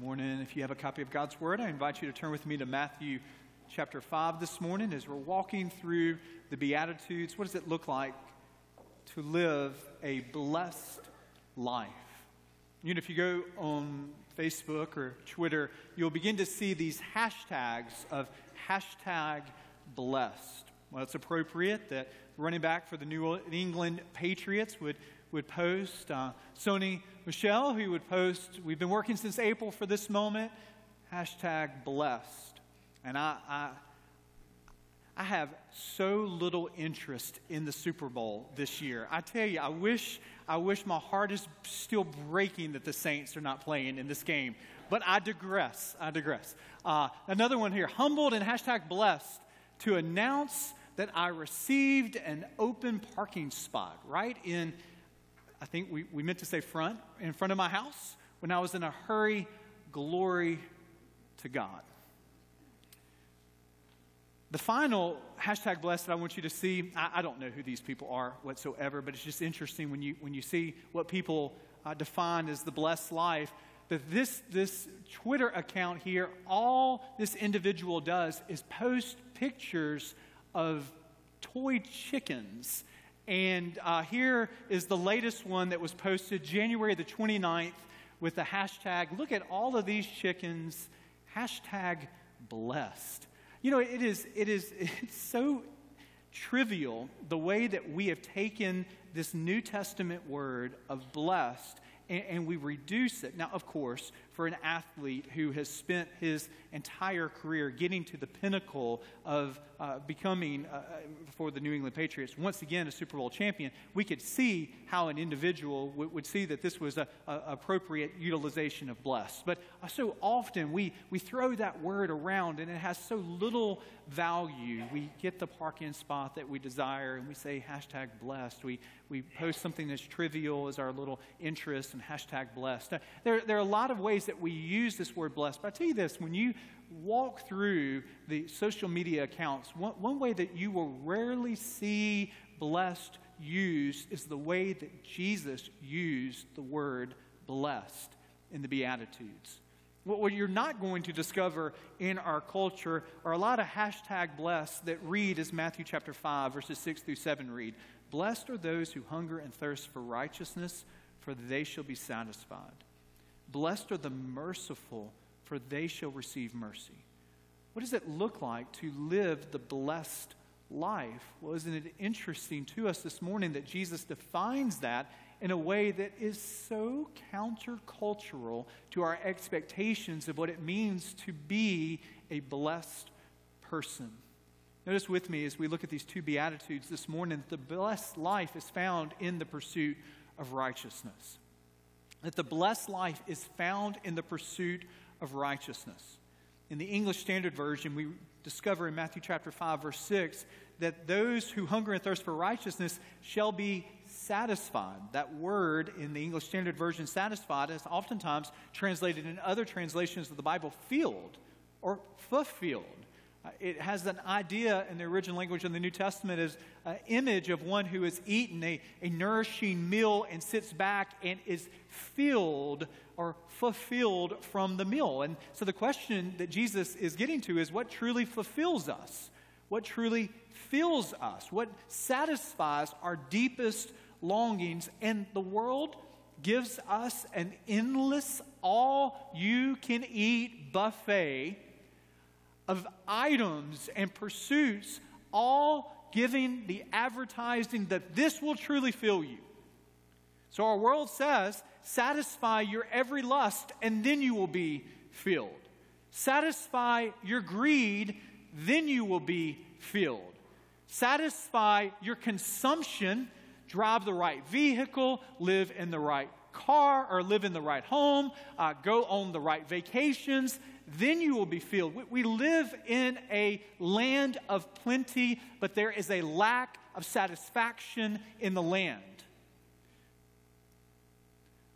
morning. If you have a copy of God's Word, I invite you to turn with me to Matthew chapter 5 this morning as we're walking through the Beatitudes. What does it look like to live a blessed life? You know, if you go on Facebook or Twitter, you'll begin to see these hashtags of hashtag blessed. Well, it's appropriate that running back for the New England Patriots would would post. Uh, Sony Michel, who would post, we've been working since April for this moment, hashtag blessed. And I, I, I have so little interest in the Super Bowl this year. I tell you, I wish, I wish my heart is still breaking that the Saints are not playing in this game. But I digress. I digress. Uh, another one here humbled and hashtag blessed to announce that I received an open parking spot right in I think we, we meant to say front, in front of my house when I was in a hurry. Glory to God. The final hashtag blessed that I want you to see, I, I, don't know who these people are whatsoever, but it's just interesting when you, when you see what people uh, define as the blessed life. That this, this Twitter account here, all this individual does is post pictures of toy chickens and uh, here is the latest one that was posted January the 29th with the hashtag, look at all of these chickens, hashtag blessed. You know, it is, it is it's so trivial the way that we have taken this New Testament word of blessed and, and we reduce it. Now, of course, for an athlete who has spent his entire career getting to the pinnacle of uh, becoming, uh, for the New England Patriots, once again a Super Bowl champion, we could see how an individual w- would see that this was an appropriate utilization of blessed. But uh, so often we, we throw that word around and it has so little value. We get the parking spot that we desire and we say hashtag blessed. We, we post something as trivial as our little interest and hashtag blessed. There, there are a lot of ways that we use this word blessed, but I tell you this when you walk through the social media accounts, one, one way that you will rarely see blessed used is the way that Jesus used the word blessed in the Beatitudes. What you're not going to discover in our culture are a lot of hashtag blessed that read as Matthew chapter 5, verses 6 through 7 read. Blessed are those who hunger and thirst for righteousness, for they shall be satisfied. Blessed are the merciful, for they shall receive mercy. What does it look like to live the blessed life? Well, isn't it interesting to us this morning that Jesus defines that in a way that is so countercultural to our expectations of what it means to be a blessed person? Notice with me as we look at these two Beatitudes this morning that the blessed life is found in the pursuit of righteousness. That the blessed life is found in the pursuit of righteousness. In the English Standard Version, we discover in Matthew chapter 5, verse 6, that those who hunger and thirst for righteousness shall be satisfied. That word in the English Standard Version, satisfied, is oftentimes translated in other translations of the Bible, filled or fulfilled. It has an idea in the original language in the New Testament as an image of one who has eaten a, a nourishing meal and sits back and is filled or fulfilled from the meal. And so the question that Jesus is getting to is what truly fulfills us? What truly fills us? What satisfies our deepest longings? And the world gives us an endless, all you can eat buffet of items and pursuits, all giving the advertising that this will truly fill you. So our world says, satisfy your every lust, and then you will be filled. Satisfy your greed, then you will be filled. Satisfy your consumption, drive the right vehicle, live in the right car or live in the right home, uh, go on the right vacations, then you will be filled. We, we live in a land of plenty, but there is a lack of satisfaction in the land.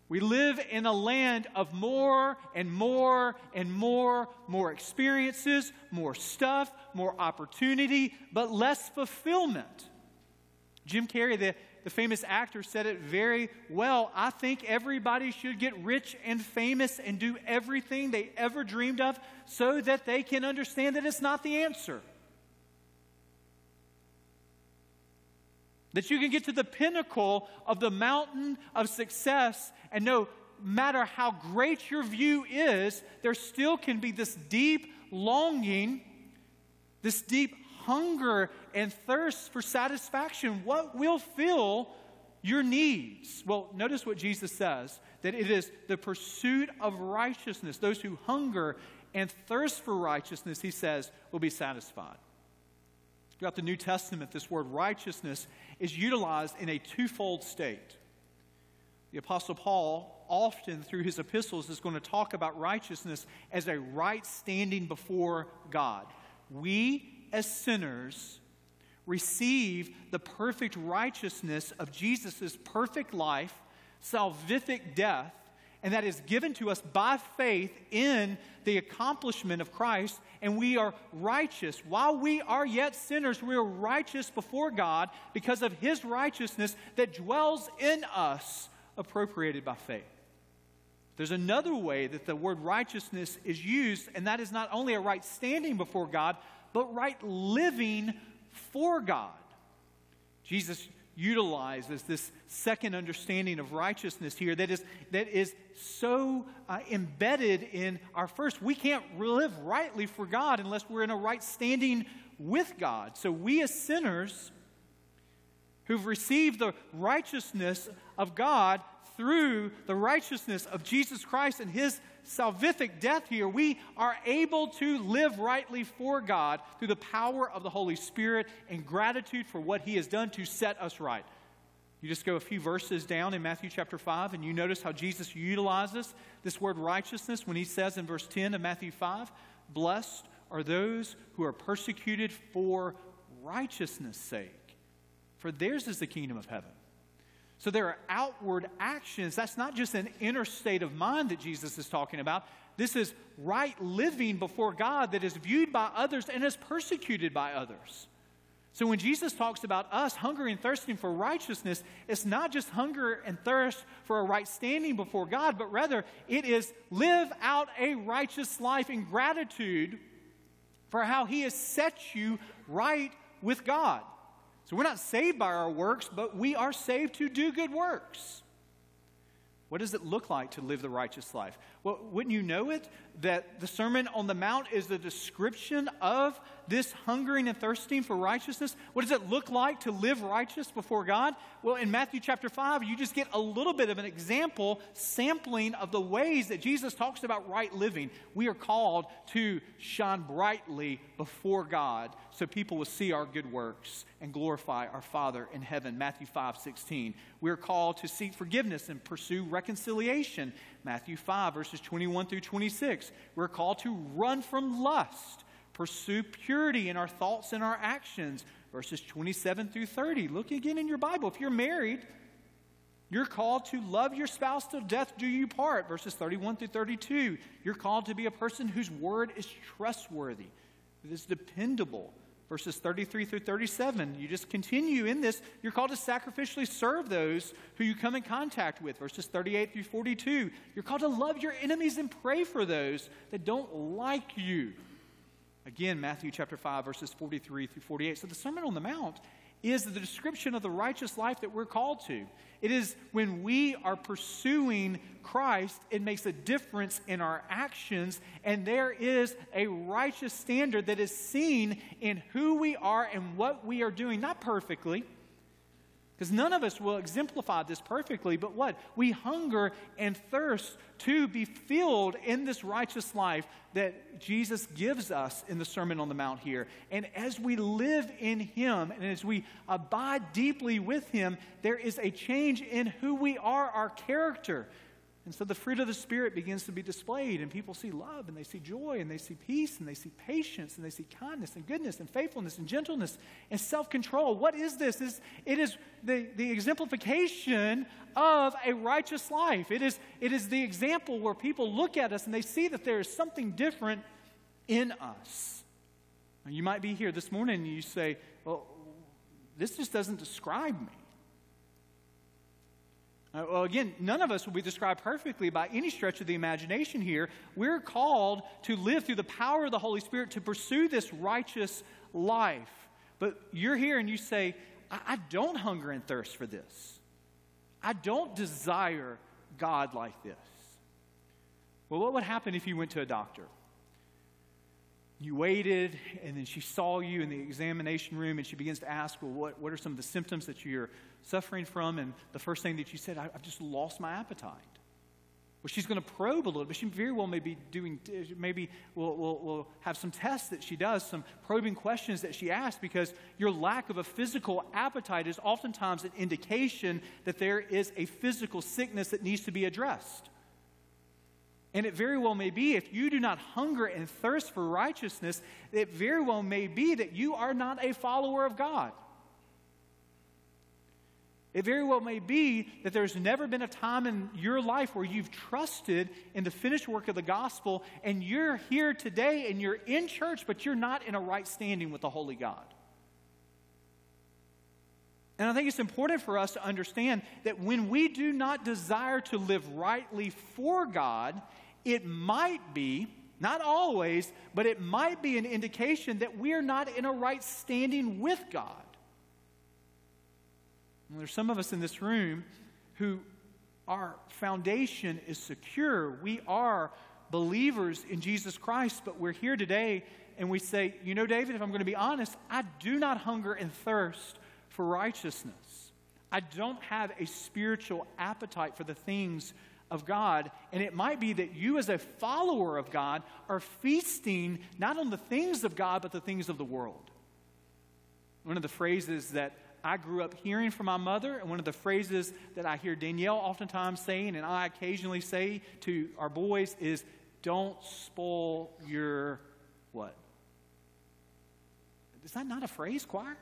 We live in a land of more and more and more, more experiences, more stuff, more opportunity, but less fulfillment. Jim Carrey, the the famous actor said it very well. I think everybody should get rich and famous and do everything they ever dreamed of so that they can understand that it's not the answer. That you can get to the pinnacle of the mountain of success and no matter how great your view is, there still can be this deep longing, this deep hunger and thirst for satisfaction. What will fill your needs? Well, notice what Jesus says that it is the pursuit of righteousness. Those who hunger and thirst for righteousness, he says, will be satisfied. Throughout the New Testament, this word righteousness is utilized in a twofold state. The Apostle Paul, often through his epistles, is going to talk about righteousness as a right standing before God. We, as sinners, receive the perfect righteousness of Jesus' perfect life, salvific death, and that is given to us by faith in the accomplishment of Christ, and we are righteous. While we are yet sinners, we are righteous before God because of His righteousness that dwells in us, appropriated by faith. There's another way that the word righteousness is used, and that is not only a right standing before God, but right living for God. Jesus utilizes this second understanding of righteousness here that is, that is so uh, embedded in our first. We can't live rightly for God unless we're in a right standing with God. So we as sinners who've received the righteousness of God through the righteousness of Jesus Christ and his salvific death here, we are able to live rightly for God through the power of the Holy Spirit and gratitude for what He has done to set us right. You just go a few verses down in Matthew chapter 5, and you notice how Jesus utilizes this word righteousness when He says in verse 10 of Matthew 5 Blessed are those who are persecuted for righteousness' sake, for theirs is the kingdom of heaven. So there are outward actions. That's not just an inner state of mind that Jesus is talking about. This is right living before God that is viewed by others and is persecuted by others. So when Jesus talks about us hungering and thirsting for righteousness, it's not just hunger and thirst for a right standing before God, but rather it is live out a righteous life in gratitude for how He has set you right with God. So we're not saved by our works, but we are saved to do good works. What does it look like to live the righteous life? Well, wouldn't you know it? That the Sermon on the Mount is the description of this hungering and thirsting for righteousness. What does it look like to live righteous before God? Well, in Matthew chapter 5, you just get a little bit of an example, sampling of the ways that Jesus talks about right living. We are called to shine brightly before God so people will see our good works and glorify our Father in heaven. Matthew 5 16. We are called to seek forgiveness and pursue reconciliation. Matthew 5, verses 21 through 26. We're called to run from lust, pursue purity in our thoughts and our actions. Verses 27 through 30. Look again in your Bible. If you're married, you're called to love your spouse till death do you part. Verses 31 through 32. You're called to be a person whose word is trustworthy, that is dependable verses 33 through 37. You just continue in this. You're called to sacrificially serve those who you come in contact with, verses 38 through 42. You're called to love your enemies and pray for those that don't like you. Again, Matthew chapter 5, verses 43 through 48. So the Sermon on the Mount is the description of the righteous life that we're called to. It is when we are pursuing Christ, it makes a difference in our actions, and there is a righteous standard that is seen in who we are and what we are doing, not perfectly because none of us will exemplify this perfectly, but what? We hunger and thirst to be filled in this righteous life that Jesus gives us in the Sermon on the Mount here. And as we live in Him and as we abide deeply with Him, there is a change in who we are, our character. And so the fruit of the Spirit begins to be displayed, and people see love, and they see joy, and they see peace, and they see patience, and they see kindness, and goodness, and faithfulness, and gentleness, and self control. What is this? It's, it is the, the exemplification of a righteous life. It is, it is the example where people look at us and they see that there is something different in us. Now, you might be here this morning and you say, Well, this just doesn't describe me. Uh, well, again, none of us will be described perfectly by any stretch of the imagination here. We're called to live through the power of the Holy Spirit to pursue this righteous life. But you're here and you say, I, I don't hunger and thirst for this. I don't desire God like this. Well, what would happen if you went to a doctor? You waited, and then she saw you in the examination room, and she begins to ask, Well, what, what are some of the symptoms that you're suffering from? And the first thing that you said, I've just lost my appetite. Well, she's going to probe a little bit. She very well may be doing, maybe we'll, we'll, we'll, have some tests that she does, some probing questions that she asks, because your lack of a physical appetite is oftentimes an indication that there is a physical sickness that needs to be addressed. And it very well may be, if you do not hunger and thirst for righteousness, it very well may be that you are not a follower of God. It very well may be that there's never been a time in your life where you've trusted in the finished work of the gospel and you're here today and you're in church, but you're not in a right standing with the Holy God. And I think it's important for us to understand that when we do not desire to live rightly for God, it might be, not always, but it might be an indication that we are not in a right standing with God. And there's some of us in this room who our foundation is secure. We are believers in Jesus Christ, but we're here today and we say, you know, David, if I'm going to be honest, I do not hunger and thirst for righteousness. I don't have a spiritual appetite for the things of God. And it might be that you, as a follower of God, are feasting not on the things of God, but the things of the world. One of the phrases that I grew up hearing from my mother, and one of the phrases that I hear Danielle oftentimes saying, and I occasionally say to our boys, is don't spoil your what? Is that not a phrase, choir?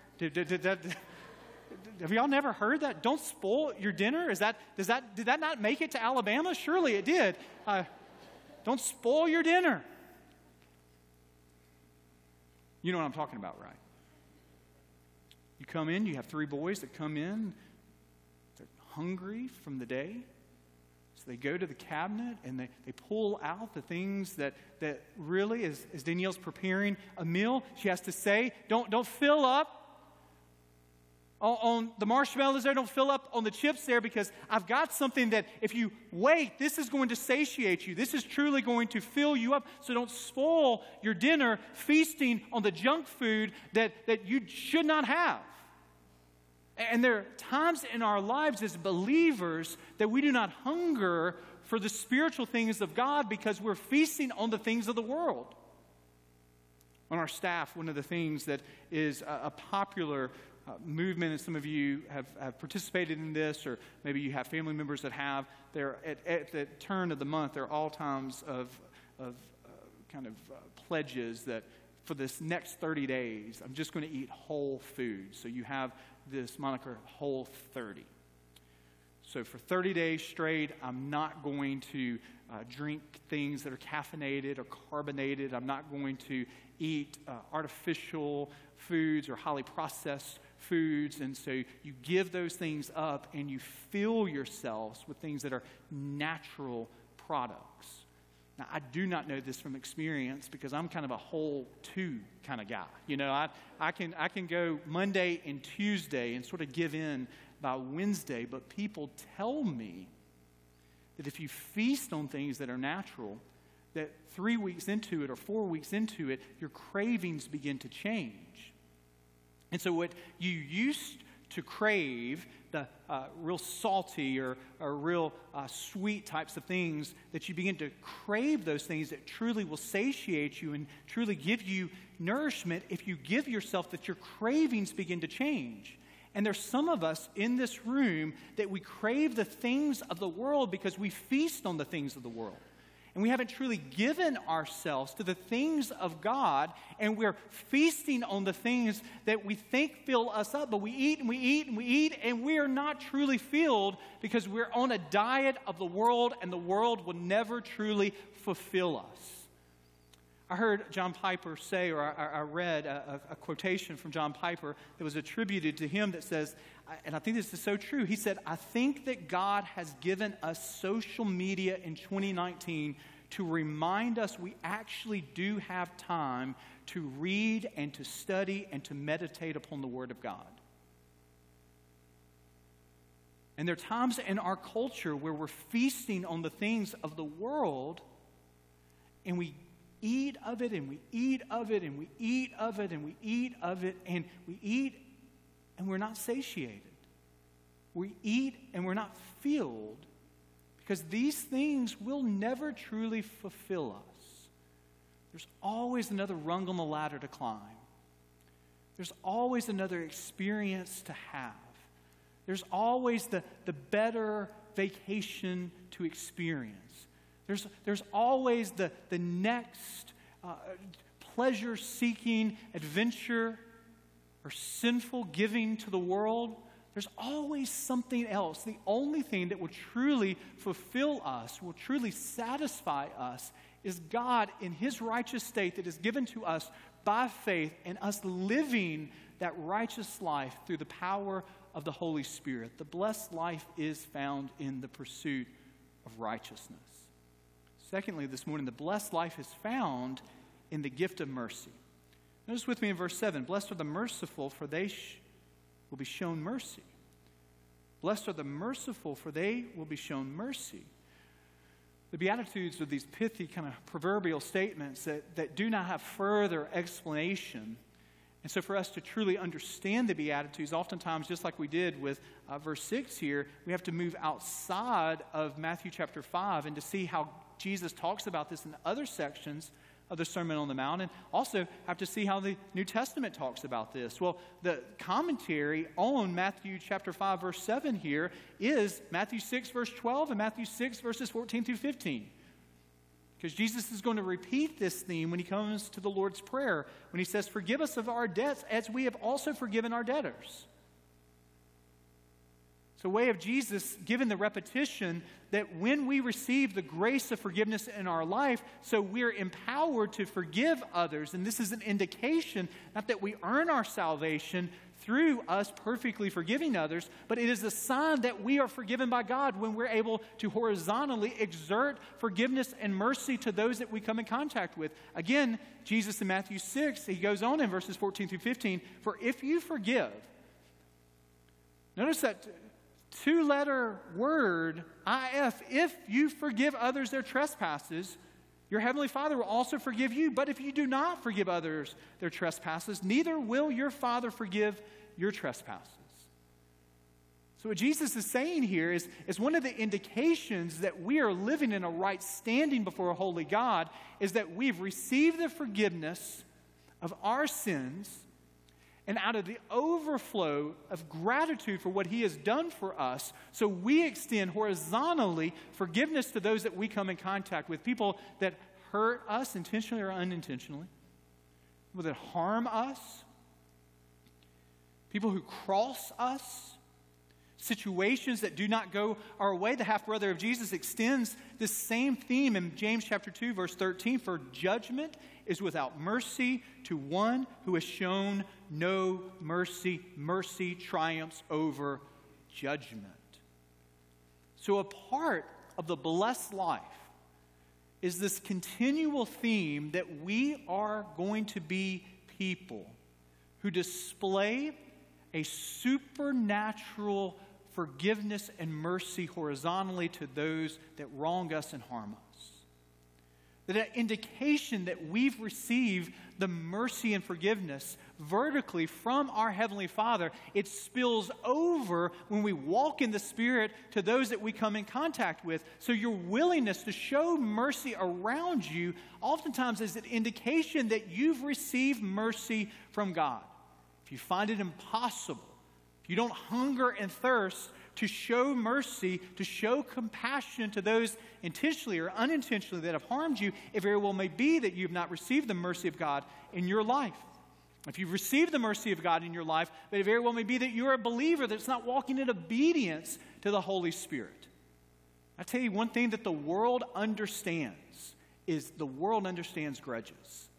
Have y'all never heard that? Don't spoil your dinner? Is that, does that, did that not make it to Alabama? Surely it did. Uh, don't spoil your dinner. You know what I'm talking about, right? You come in, you have three boys that come in, they're hungry from the day. So they go to the cabinet and they, they pull out the things that, that really, as, as Danielle's preparing a meal, she has to say, don't, don't fill up on the marshmallows there, don't fill up on the chips there because I've got something that if you wait, this is going to satiate you. This is truly going to fill you up. So don't spoil your dinner feasting on the junk food that, that you should not have. And there are times in our lives as believers that we do not hunger for the spiritual things of God because we're feasting on the things of the world. On our staff, one of the things that is a popular uh, movement, and some of you have, have participated in this, or maybe you have family members that have. There at, at the turn of the month, there are all times of, of uh, kind of uh, pledges that for this next 30 days, I'm just going to eat whole food. So you have this moniker, Whole 30. So for 30 days straight, I'm not going to uh, drink things that are caffeinated or carbonated. I'm not going to eat uh, artificial foods or highly processed foods. And so you give those things up and you fill yourselves with things that are natural products. Now, I do not know this from experience because I'm kind of a whole two kind of guy. You know, I, I, can, I can go Monday and Tuesday and sort of give in by Wednesday, but people tell me that if you feast on things that are natural, that three weeks into it or four weeks into it, your cravings begin to change. And so, what you used to crave, the uh, real salty or, or real uh, sweet types of things, that you begin to crave those things that truly will satiate you and truly give you nourishment if you give yourself that your cravings begin to change. And there's some of us in this room that we crave the things of the world because we feast on the things of the world and we haven't truly given ourselves to the things of God, and we're feasting on the things that we think fill us up, but we eat and we eat and we eat, and we are not truly filled because we're on a diet of the world, and the world will never truly fulfill us. I heard John Piper say, or I, I read a, a, quotation from John Piper that was attributed to him that says, and I think this is so true. He said, I think that God has given us social media in 2019 to remind us we actually do have time to read and to study and to meditate upon the Word of God. And there are times in our culture where we're feasting on the things of the world and we eat of it and we eat of it and we eat of it and we eat of it and we eat and we're not satiated. We eat and we're not filled because these things will never truly fulfill us. There's always another rung on the ladder to climb. There's always another experience to have. There's always the, the better vacation to experience. There's, there's always the, the next uh, pleasure seeking adventure or sinful giving to the world. There's always something else. The only thing that will truly fulfill us, will truly satisfy us, is God in His righteous state that is given to us by faith and us living that righteous life through the power of the Holy Spirit. The blessed life is found in the pursuit of righteousness. Secondly, this morning, the blessed life is found in the gift of mercy. Notice with me in verse 7 Blessed are the merciful, for they sh- will be shown mercy. Blessed are the merciful, for they will be shown mercy. The Beatitudes are these pithy, kind of proverbial statements that, that do not have further explanation. And so, for us to truly understand the Beatitudes, oftentimes, just like we did with uh, verse 6 here, we have to move outside of Matthew chapter 5 and to see how Jesus talks about this in other sections of the Sermon on the Mount, and also have to see how the New Testament talks about this. Well, the commentary on Matthew chapter 5, verse 7 here is Matthew 6, verse 12, and Matthew 6, verses 14 through 15. Because Jesus is going to repeat this theme when he comes to the Lord's Prayer, when he says, Forgive us of our debts as we have also forgiven our debtors. It's a way of Jesus given the repetition that when we receive the grace of forgiveness in our life, so we're empowered to forgive others. And this is an indication, not that we earn our salvation through us perfectly forgiving others, but it is a sign that we are forgiven by God when we're able to horizontally exert forgiveness and mercy to those that we come in contact with. Again, Jesus in Matthew 6, he goes on in verses 14 through 15, for if you forgive, notice that two letter word, if, if you forgive others their trespasses, your heavenly Father will also forgive you. But if you do not forgive others their trespasses, neither will your Father forgive your trespasses. So, what Jesus is saying here is, is one of the indications that we are living in a right standing before a holy God is that we've received the forgiveness of our sins and out of the overflow of gratitude for what He has done for us, so we extend horizontally forgiveness to those that we come in contact with, people that hurt us intentionally or unintentionally, people that harm us, people who cross us, situations that do not go our way. The half brother of Jesus extends this same theme in James chapter 2, verse 13 for judgment is without mercy to one who has shown no mercy. Mercy triumphs over judgment. So, a part of the blessed life is this continual theme that we are going to be people who display a supernatural forgiveness and mercy horizontally to those that wrong us and harm us that an indication that we've received the mercy and forgiveness vertically from our Heavenly Father, it spills over when we walk in the Spirit to those that we come in contact with. So, your willingness to show mercy around you oftentimes is an indication that you've received mercy from God. If you find it impossible, you don't hunger and thirst to show mercy, to show compassion to those intentionally or unintentionally that have harmed you, it very well may be that you have not received the mercy of God in your life. If you've received the mercy of God in your life, but it very well may be that you're a believer that's not walking in obedience to the Holy Spirit. I tell you one thing that the world understands is the world understands grudges.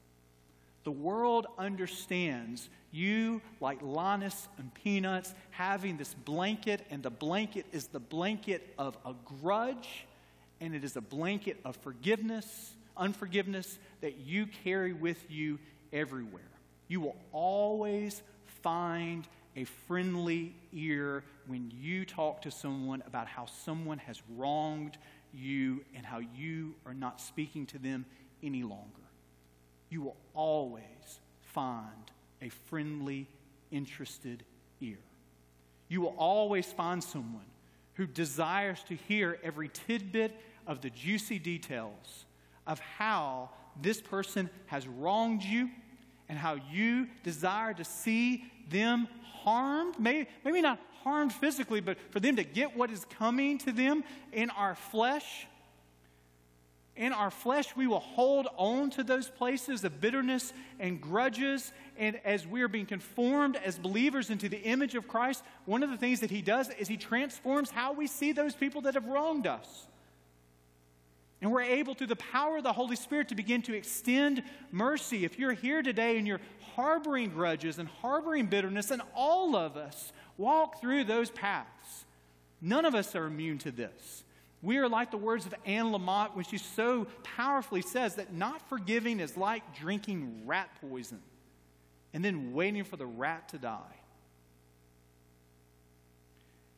The world understands you, like Linus and Peanuts, having this blanket, and the blanket is the blanket of a grudge, and it is a blanket of forgiveness, unforgiveness that you carry with you everywhere. You will always find a friendly ear when you talk to someone about how someone has wronged you and how you are not speaking to them any longer. You will always find a friendly, interested ear. You will always find someone who desires to hear every tidbit of the juicy details of how this person has wronged you and how you desire to see them harmed. Maybe, maybe not harmed physically, but for them to get what is coming to them in our flesh in our flesh, we will hold on to those places of bitterness and grudges. And as we are being conformed as believers into the image of Christ, one of the things that He does is He transforms how we see those people that have wronged us. And we're able, through the power of the Holy Spirit, to begin to extend mercy. If you're here today and you're harboring grudges and harboring bitterness, and all of us walk through those paths, none of us are immune to this. We are like the words of Anne Lamott when she so powerfully says that not forgiving is like drinking rat poison and then waiting for the rat to die.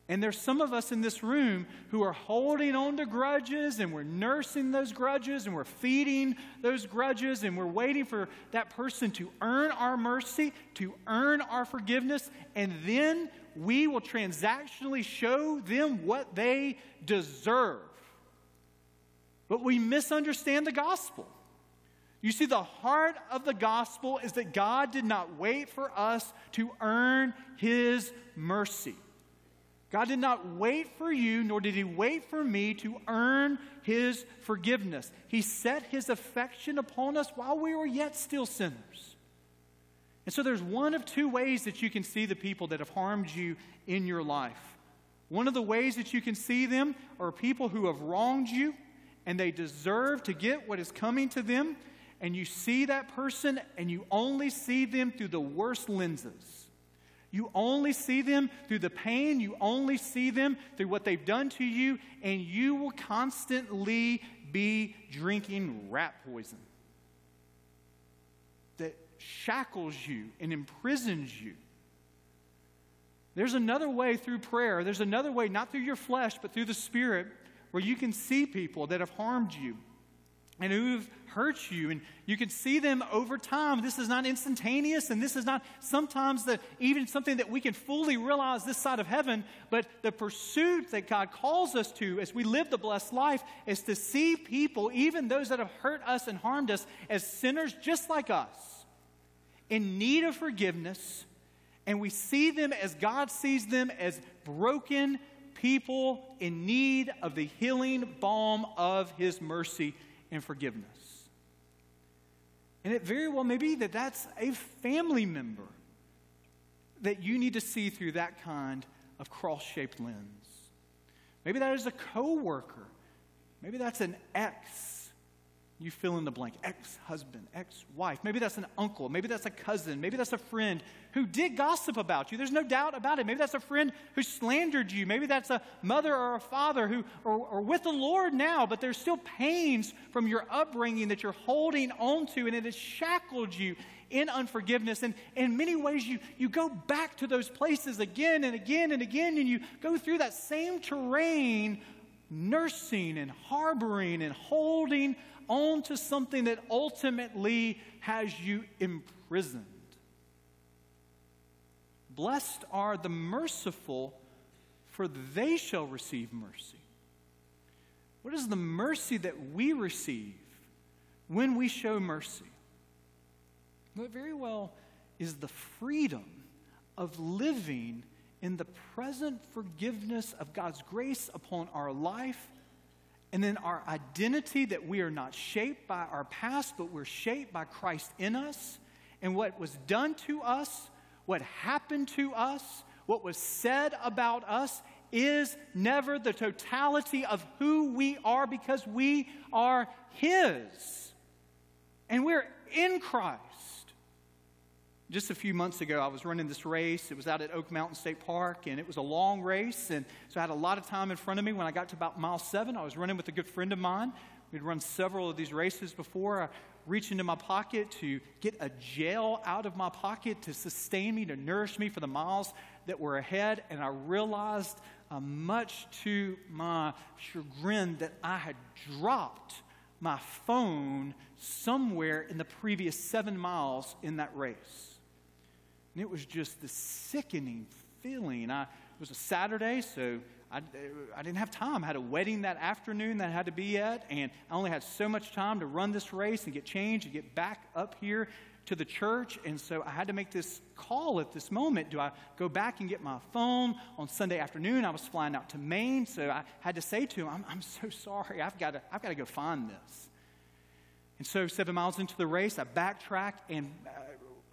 And there's some of us in this room who are holding on to grudges and we're nursing those grudges and we're feeding those grudges and we're waiting for that person to earn our mercy, to earn our forgiveness, and then we will transactionally show them what they deserve. But we misunderstand the gospel. You see, the heart of the gospel is that God did not wait for us to earn his mercy. God did not wait for you, nor did he wait for me to earn his forgiveness. He set his affection upon us while we were yet still sinners. And so there's one of two ways that you can see the people that have harmed you in your life. One of the ways that you can see them are people who have wronged you and they deserve to get what is coming to them. And you see that person and you only see them through the worst lenses. You only see them through the pain. You only see them through what they've done to you. And you will constantly be drinking rat poison that shackles you and imprisons you. There's another way through prayer. There's another way, not through your flesh, but through the Spirit, where you can see people that have harmed you and who've hurt you, and you can see them over time. This is not instantaneous, and this is not sometimes the, even something that we can fully realize this side of heaven. But the pursuit that God calls us to as we live the blessed life is to see people, even those that have hurt us and harmed us, as sinners just like us in need of forgiveness, and we see them as God sees them as broken people in need of the healing balm of His mercy and forgiveness. And it very well may be that that's a family member that you need to see through that kind of cross shaped lens. Maybe that is a coworker. Maybe that's an ex you fill in the blank ex husband, ex wife. Maybe that's an uncle. Maybe that's a cousin. Maybe that's a friend who did gossip about you. There's no doubt about it. Maybe that's a friend who slandered you. Maybe that's a mother or a father who are, are with the Lord now, but there's still pains from your upbringing that you're holding on to, and it has shackled you in unforgiveness. And in many ways, you, you go back to those places again and again and again, and you go through that same terrain, nursing and harboring and holding on to something that ultimately has you imprisoned. Blessed are the merciful, for they shall receive mercy. What is the mercy that we receive when we show mercy? Well, very well is the freedom of living in the present forgiveness of God's grace upon our life and then our identity that we are not shaped by our past, but we're shaped by Christ in us. And what was done to us, what happened to us, what was said about us is never the totality of who we are because we are His. And we're in Christ. Just a few months ago, I was running this race. It was out at Oak Mountain State Park, and it was a long race. And so I had a lot of time in front of me. When I got to about mile seven, I was running with a good friend of mine. We'd run several of these races before. I reached into my pocket to get a gel out of my pocket to sustain me, to nourish me for the miles that were ahead. And I realized, uh, much to my chagrin, that I had dropped my phone somewhere in the previous seven miles in that race. And it was just the sickening feeling. I, it was a Saturday, so I, I didn't have time. I had a wedding that afternoon that I had to be at, and I only had so much time to run this race and get changed and get back up here to the church. And so I had to make this call at this moment. Do I go back and get my phone on Sunday afternoon? I was flying out to Maine, so I had to say to him, I'm, I'm so sorry. I've got, to, I've got to go find this. And so, seven miles into the race, I backtrack, and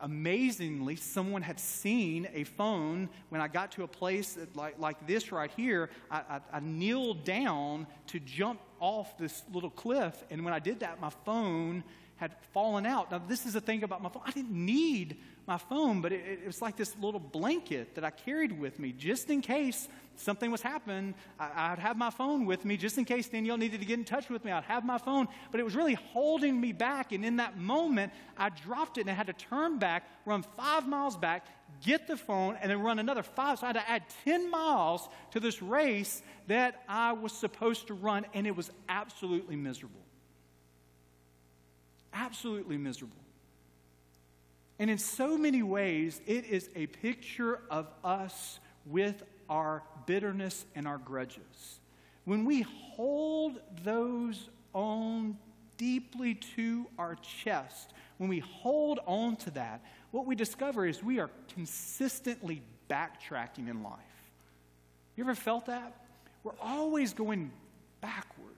amazingly, someone had seen a phone. When I got to a place like, like this right here, I, I, I kneeled down to jump off this little cliff. And when I did that, my phone had fallen out. Now, this is the thing about my phone. I didn't need my phone, but it, it, was like this little blanket that I carried with me just in case something was happening. I, would have my phone with me just in case Danielle needed to get in touch with me. I'd have my phone, but it was really holding me back. And in that moment, I dropped it and I had to turn back, run five miles back, get the phone, and then run another five. So I had to add 10 miles to this race that I was supposed to run, and it was absolutely miserable. Absolutely miserable. And in so many ways, it is a picture of us with our bitterness and our grudges. When we hold those on deeply to our chest, when we hold on to that, what we discover is we are consistently backtracking in life. You ever felt that? We're always going backwards.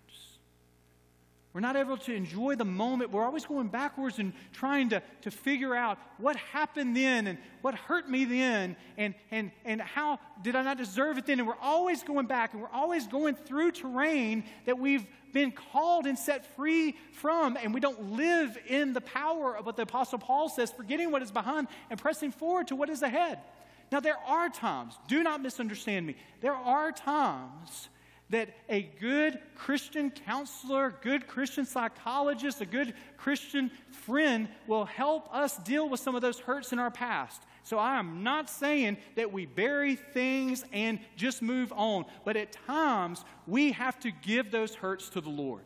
We're not able to enjoy the moment. We're always going backwards and trying to, to figure out what happened then and what hurt me then and, and, and how did I not deserve it then. And we're always going back and we're always going through terrain that we've been called and set free from. And we don't live in the power of what the Apostle Paul says, forgetting what is behind and pressing forward to what is ahead. Now, there are times, do not misunderstand me, there are times that a good Christian counselor, good Christian psychologist, a good Christian friend will help us deal with some of those hurts in our past. So I am not saying that we bury things and just move on, but at times we have to give those hurts to the Lord.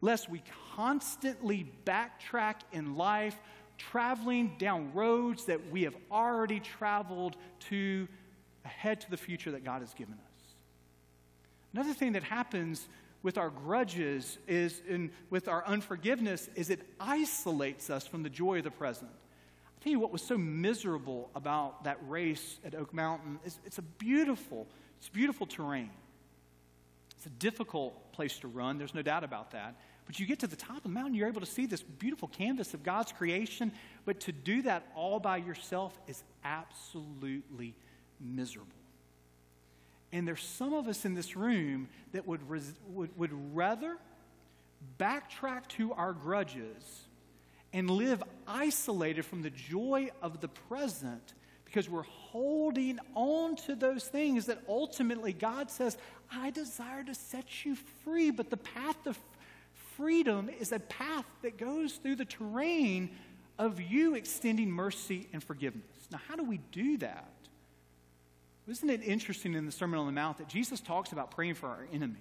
Lest we constantly backtrack in life, traveling down roads that we have already traveled to ahead to the future that God has given us. Another thing that happens with our grudges is in, with our unforgiveness is it isolates us from the joy of the present. I'll tell you what was so miserable about that race at Oak Mountain is it's a beautiful, it's beautiful terrain. It's a difficult place to run, there's no doubt about that. But you get to the top of the mountain, you're able to see this beautiful canvas of God's creation. But to do that all by yourself is absolutely miserable. And there's some of us in this room that would, res- would, would rather backtrack to our grudges and live isolated from the joy of the present because we're holding on to those things that ultimately God says, I desire to set you free. But the path of freedom is a path that goes through the terrain of you extending mercy and forgiveness. Now, how do we do that? Isn't it interesting in the Sermon on the Mount that Jesus talks about praying for our enemies?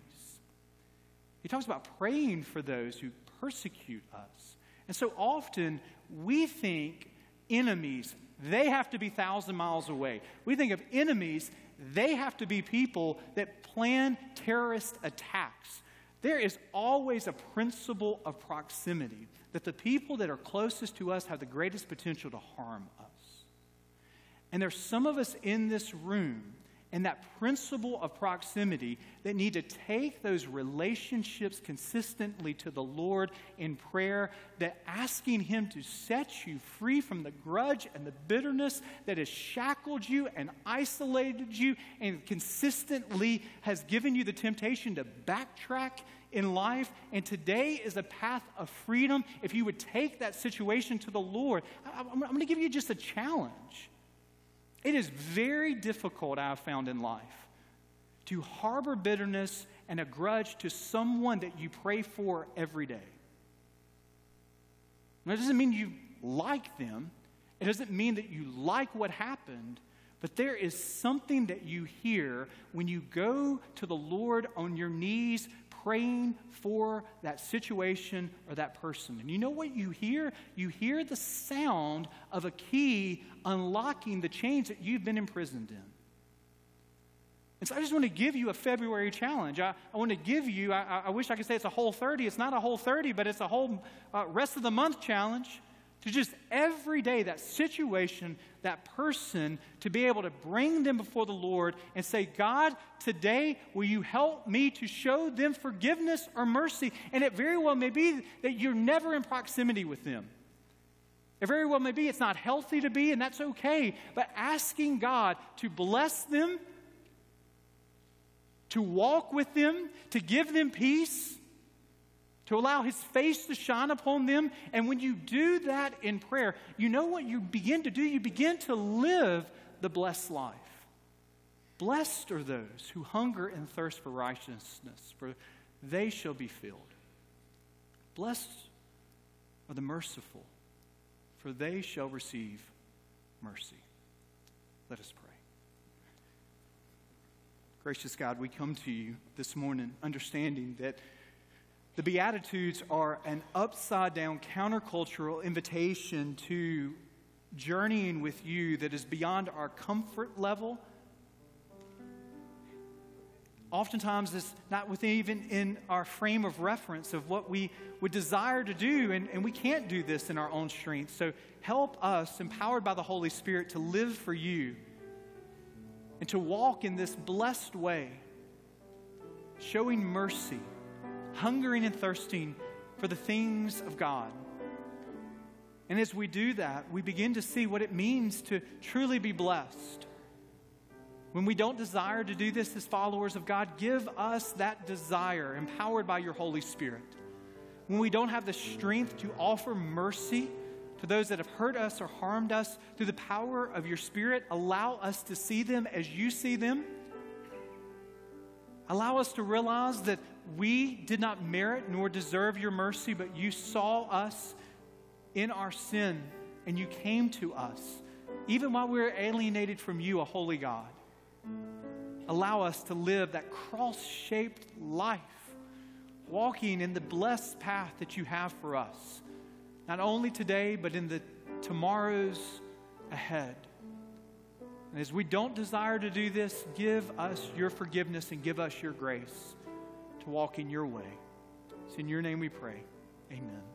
He talks about praying for those who persecute us. And so often we think enemies, they have to be thousand miles away. We think of enemies, they have to be people that plan terrorist attacks. There is always a principle of proximity that the people that are closest to us have the greatest potential to harm us. And there's some of us in this room, and that principle of proximity that need to take those relationships consistently to the Lord in prayer, that asking Him to set you free from the grudge and the bitterness that has shackled you and isolated you and consistently has given you the temptation to backtrack in life. And today is a path of freedom. If you would take that situation to the Lord, I'm going to give you just a challenge. It is very difficult, I have found in life, to harbor bitterness and a grudge to someone that you pray for every day. Now, doesn't mean you like them, it doesn't mean that you like what happened, but there is something that you hear when you go to the Lord on your knees praying for that situation or that person. And you know what you hear? You hear the sound of a key unlocking the chains that you've been imprisoned in. And so I just want to give you a February challenge. I, I want to give you, I, I, wish I could say it's a whole 30. It's not a whole 30, but it's a whole uh, rest of the month challenge to just every day, that situation, that person, to be able to bring them before the Lord and say, God, today, will you help me to show them forgiveness or mercy? And it very well may be that you're never in proximity with them. It very well may be it's not healthy to be, and that's okay. But asking God to bless them, to walk with them, to give them peace, to allow his face to shine upon them. And when you do that in prayer, you know what you begin to do? You begin to live the blessed life. Blessed are those who hunger and thirst for righteousness, for they shall be filled. Blessed are the merciful, for they shall receive mercy. Let us pray. Gracious God, we come to you this morning understanding that the Beatitudes are an upside down countercultural invitation to journeying with you that is beyond our comfort level. Oftentimes, it's not within even in our frame of reference of what we would desire to do, and, and we can't do this in our own strength. So, help us, empowered by the Holy Spirit, to live for you and to walk in this blessed way, showing mercy hungering and thirsting for the things of God. And as we do that, we begin to see what it means to truly be blessed. When we don't desire to do this as followers of God, give us that desire, empowered by your Holy Spirit. When we don't have the strength to offer mercy to those that have hurt us or harmed us, through the power of your Spirit, allow us to see them as you see them. Allow us to realize that we did not merit nor deserve your mercy, but you saw us in our sin and you came to us, even while we were alienated from you, a holy God. Allow us to live that cross shaped life, walking in the blessed path that you have for us, not only today, but in the tomorrows ahead. And as we don't desire to do this, give us your forgiveness and give us your grace to walk in your way. It's in your name we pray. Amen.